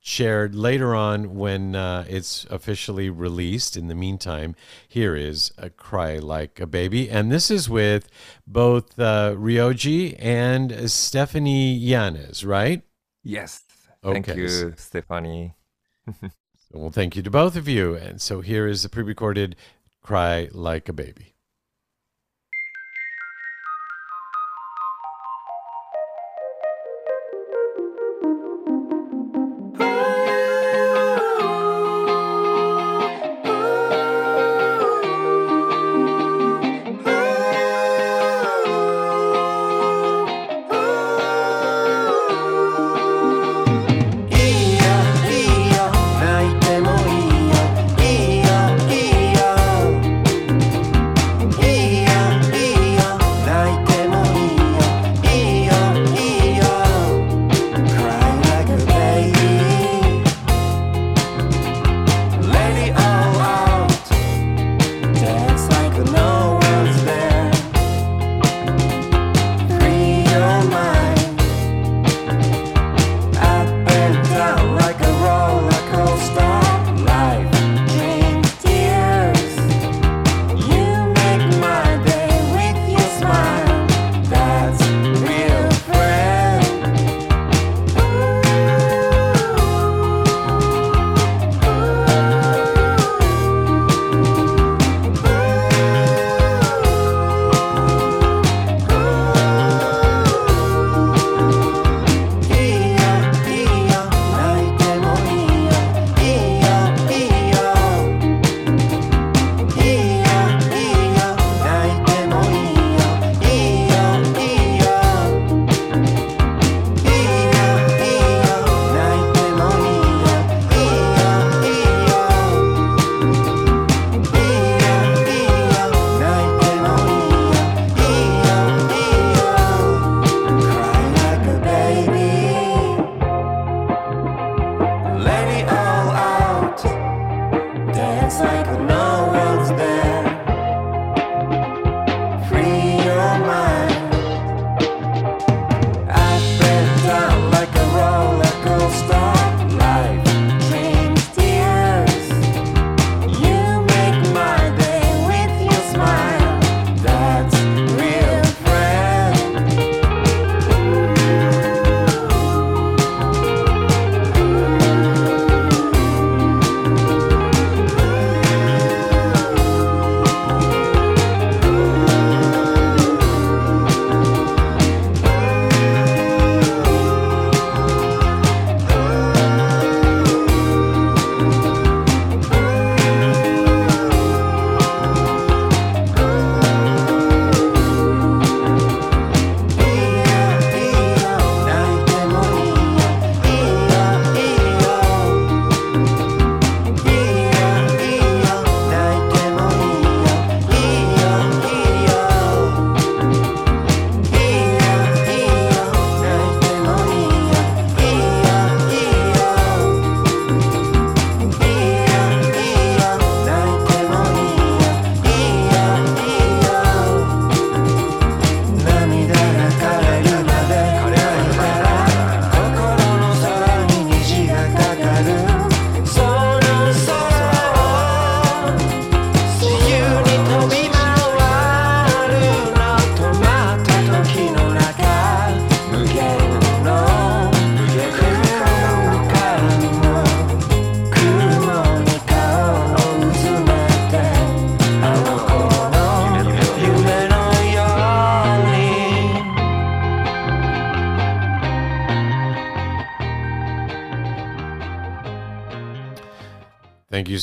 Shared later on when uh, it's officially released. In the meantime, here is a cry like a baby, and this is with both uh, Ryoji and Stephanie Yanez, right? Yes. Thank Okay. you, Stephanie. (laughs) Well, thank you to both of you. And so here is the pre-recorded "Cry Like a Baby."「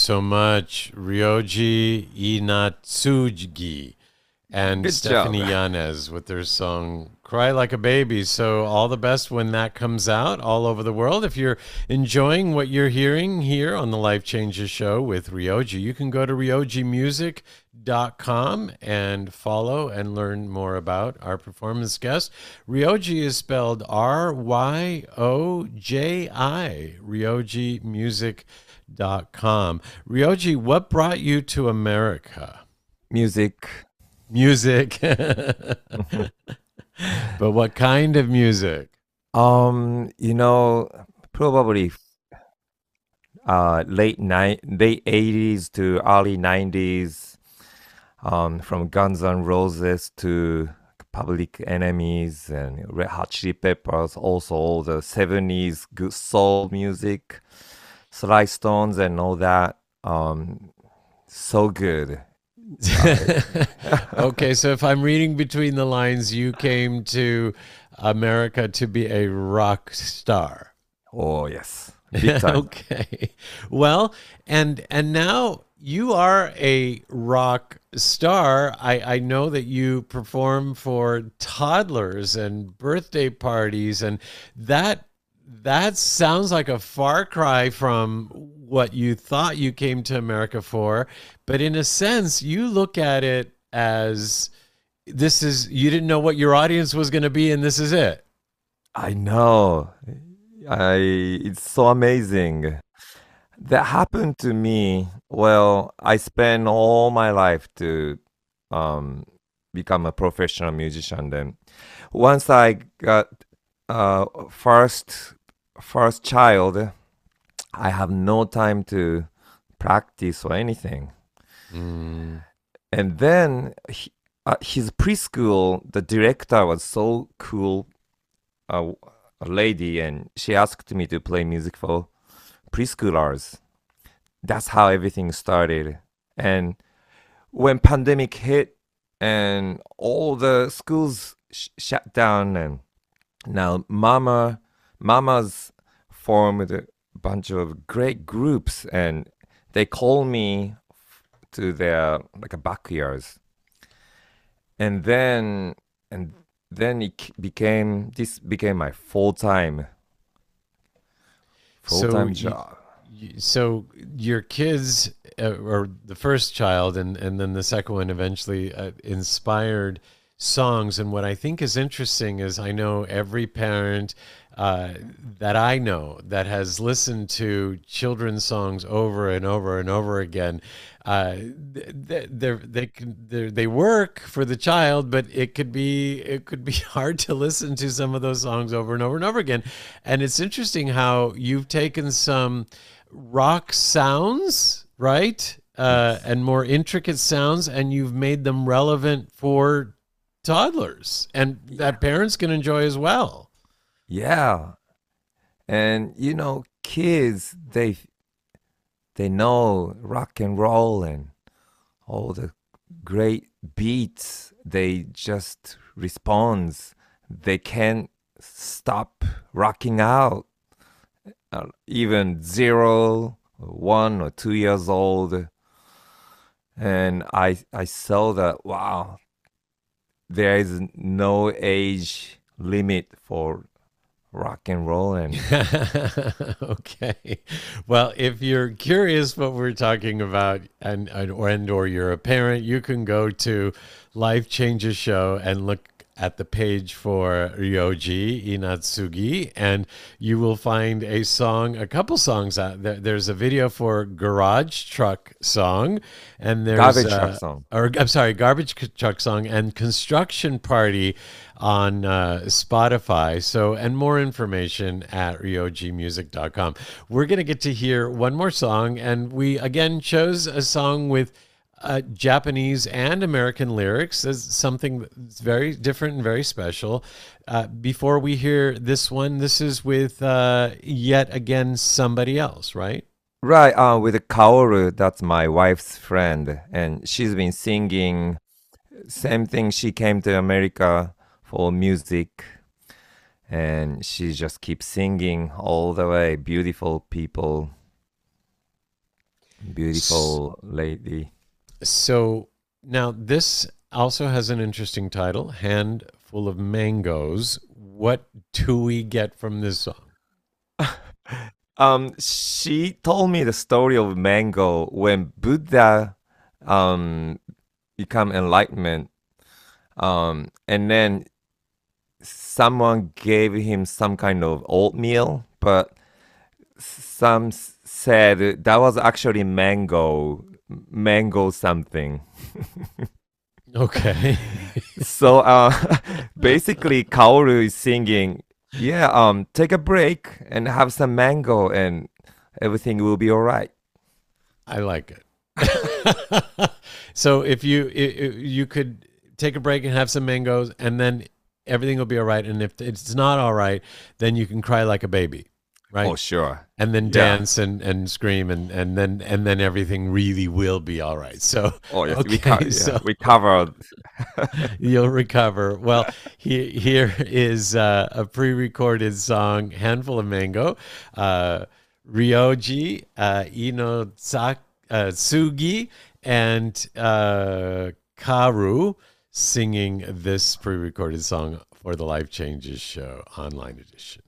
so much, Ryoji Inatsugi and Good Stephanie job. Yanez with their song Cry Like a Baby. So, all the best when that comes out all over the world. If you're enjoying what you're hearing here on the Life Changes Show with Ryoji, you can go to ryojimusic.com and follow and learn more about our performance guest. Ryoji is spelled R Y O J I, ryojimusic.com. Ryoji, what brought you to America? Music. Music. (laughs) but what kind of music? Um, you know, probably uh late ni- late 80s to early 90s um from Guns N' Roses to Public Enemies and Red Hot Chili Peppers also all the 70s good soul music Sly Stones and all that um so good (laughs) okay, so if I'm reading between the lines, you came to America to be a rock star. oh yes (laughs) okay. Well, and and now you are a rock star. I, I know that you perform for toddlers and birthday parties and that that sounds like a far cry from what you thought you came to America for, but in a sense you look at it as this is you didn't know what your audience was going to be and this is it. I know. I it's so amazing. That happened to me. Well, I spent all my life to um become a professional musician then. Once I got uh first first child, I have no time to practice or anything. And then he, uh, his preschool, the director was so cool a, a lady and she asked me to play music for preschoolers. That's how everything started. And when pandemic hit and all the schools sh- shut down and now mama mamas formed a bunch of great groups and they call me to their like a backyards and then and then it became this became my full-time full-time you- job. Y- so your kids uh, or the first child and and then the second one eventually uh, inspired songs. And what i think is interesting is i know every parent uh, that i know that has listened to children's songs over and over and over again uh, they they they can work for the child, but it could be it could be (laughs) hard to listen to some of those songs over and over and over again. And it's interesting how you've taken some rock sounds, right, uh, and more intricate sounds, and you've made them relevant for toddlers, and that parents can enjoy as well. Yeah. And you know kids they they know rock and roll and all the great beats. They just responds. They can't stop rocking out. Uh, even zero one or two years old. And i i saw that wow there is no age limit for rock and roll and (laughs) okay. Well, if you're curious what we're talking about and, and or you're a parent, you can go to Life Changes Show and look at the page for Ryoji Inatsugi and you will find a song, a couple songs out there. There's a video for Garage Truck song and there's Garbage uh, Truck song. or I'm sorry, Garbage Truck Song and Construction Party on uh, Spotify. So, and more information at ryojimusic.com. We're going to get to hear one more song, and we again chose a song with uh, Japanese and American lyrics as something that's very different and very special. Uh, before we hear this one, this is with uh, yet again somebody else, right? Right, uh, with Kaoru, that's my wife's friend, and she's been singing. Same thing. She came to America for music, and she just keeps singing all the way. Beautiful people. Beautiful lady. So now this also has an interesting title, hand full of Mangoes. What do we get from this song? (laughs) Um, she told me the story of mango when Buddha um become enlightenment. Um, and then someone gave him some kind of oatmeal, but some said that was actually mango, mango something. (laughs) Okay. so uh, (laughs) basically, Kaoru is singing, "Yeah, um, take a break and have some mango, and everything will be all right." I like it. (laughs) so if you i- i- you could take a break and have some mangoes, and then everything will be all right. And if it's not all right, then you can cry like a baby, right? Oh, sure. And then Yeah. dance and, and scream, and, and then and then everything really will be all right. So Oh, yes, we, okay, co- yeah, so we covered. (laughs) (laughs) you'll recover. Well, he, here is uh, a pre-recorded song, "Handful of Mango." Uh, Ryoji uh, uh, Tsugi and uh, Kaoru singing this pre-recorded song for the Life Changes Show online edition.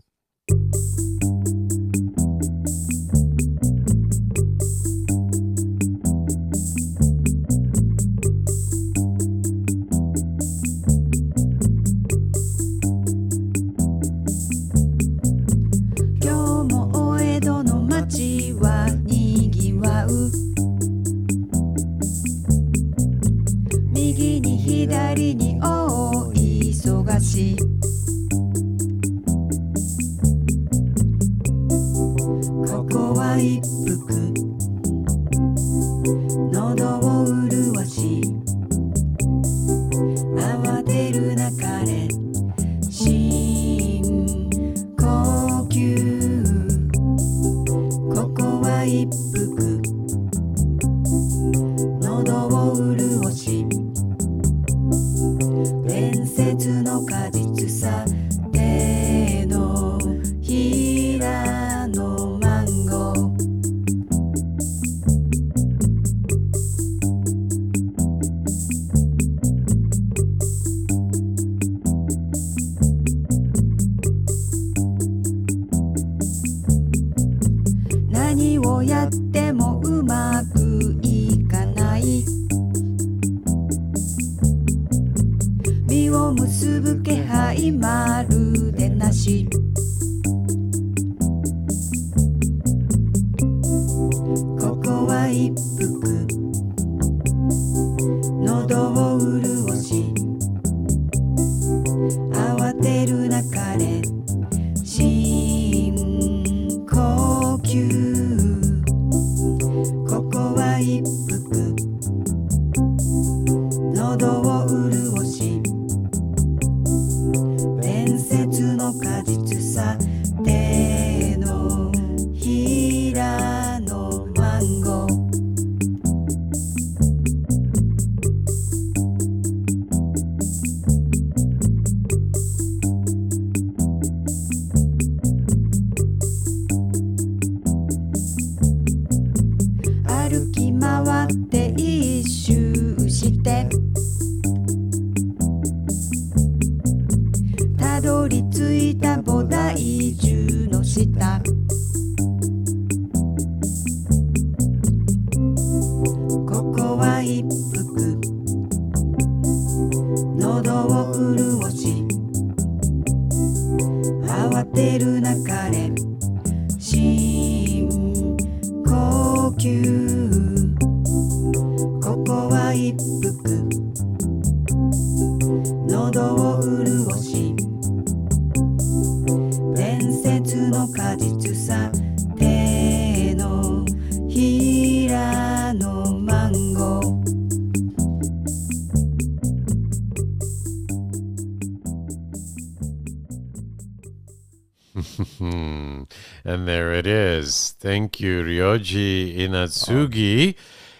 Thank you, Ryoji Inatsugi.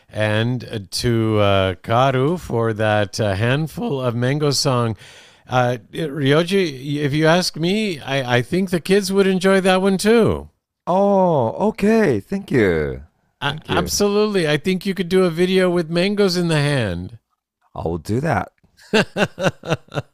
And uh, to uh, Kaoru for that uh, handful of mango song. Uh, Ryoji, if you ask me, I, I think the kids would enjoy that one too. Oh, okay. Thank you. Thank you. Absolutely. I think you could do a video with mangoes in the hand. I will do that. (laughs)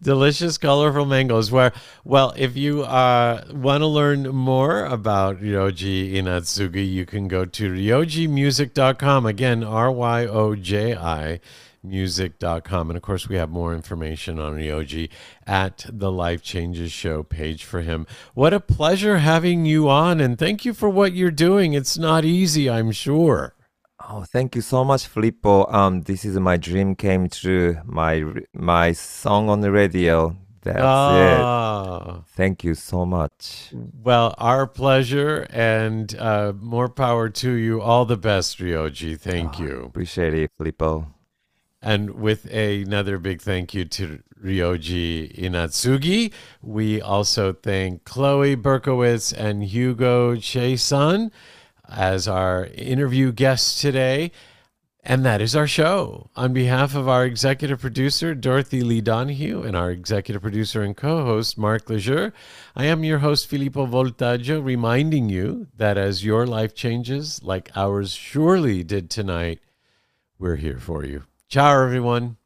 Delicious, colorful mangoes. Where, well, if you uh, want to learn more about Ryoji Inatsugi, you can go to ryojimusic.com. Again, R Y O J I music.com. And of course, we have more information on Ryoji at the Life Changes Show page for him. What a pleasure having you on, and thank you for what you're doing. It's not easy, I'm sure. Oh, thank you so much, Filippo. Um, this is my dream came true. My my song on the radio. That's Ah. it. Thank you so much. Well, our pleasure and uh, more power to you. All the best, Ryoji. Thank you. Appreciate it, Filippo. And with another big thank you to Ryoji Inatsugi, we also thank Chloe Berkowitz and Hugo Chiasson as our interview guest today. And that is our show. On behalf of our executive producer, Dorothy Lee Donahue, and our executive producer and co host, Mark Laisure, I am your host, Filippo Voltaggio, reminding you that as your life changes, like ours surely did tonight, we're here for you. Ciao, everyone.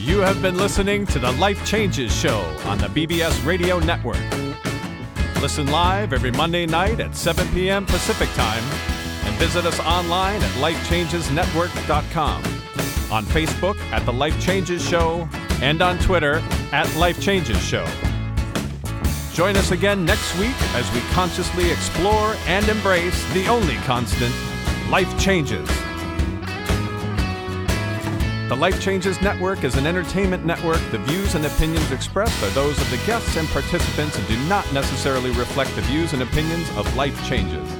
You have been listening to the Life Changes Show on the BBS Radio Network. Listen live every Monday night at 7 p.m. Pacific Time and visit us online at lifechangesnetwork.com, on Facebook at The Life Changes Show, and on Twitter at Life Changes Show. Join us again next week as we consciously explore and embrace the only constant life changes. The Life Changes Network is an entertainment network. The views and opinions expressed are those of the guests and participants and do not necessarily reflect the views and opinions of Life Changes.